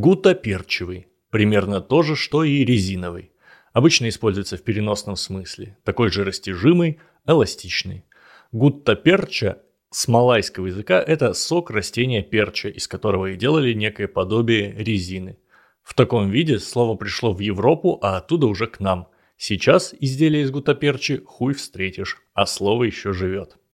Гутоперчивый. Примерно то же, что и резиновый. Обычно используется в переносном смысле. Такой же растяжимый, эластичный. Гуттаперча с малайского языка – это сок растения перча, из которого и делали некое подобие резины. В таком виде слово пришло в Европу, а оттуда уже к нам. Сейчас изделие из гутаперчи хуй встретишь, а слово еще живет.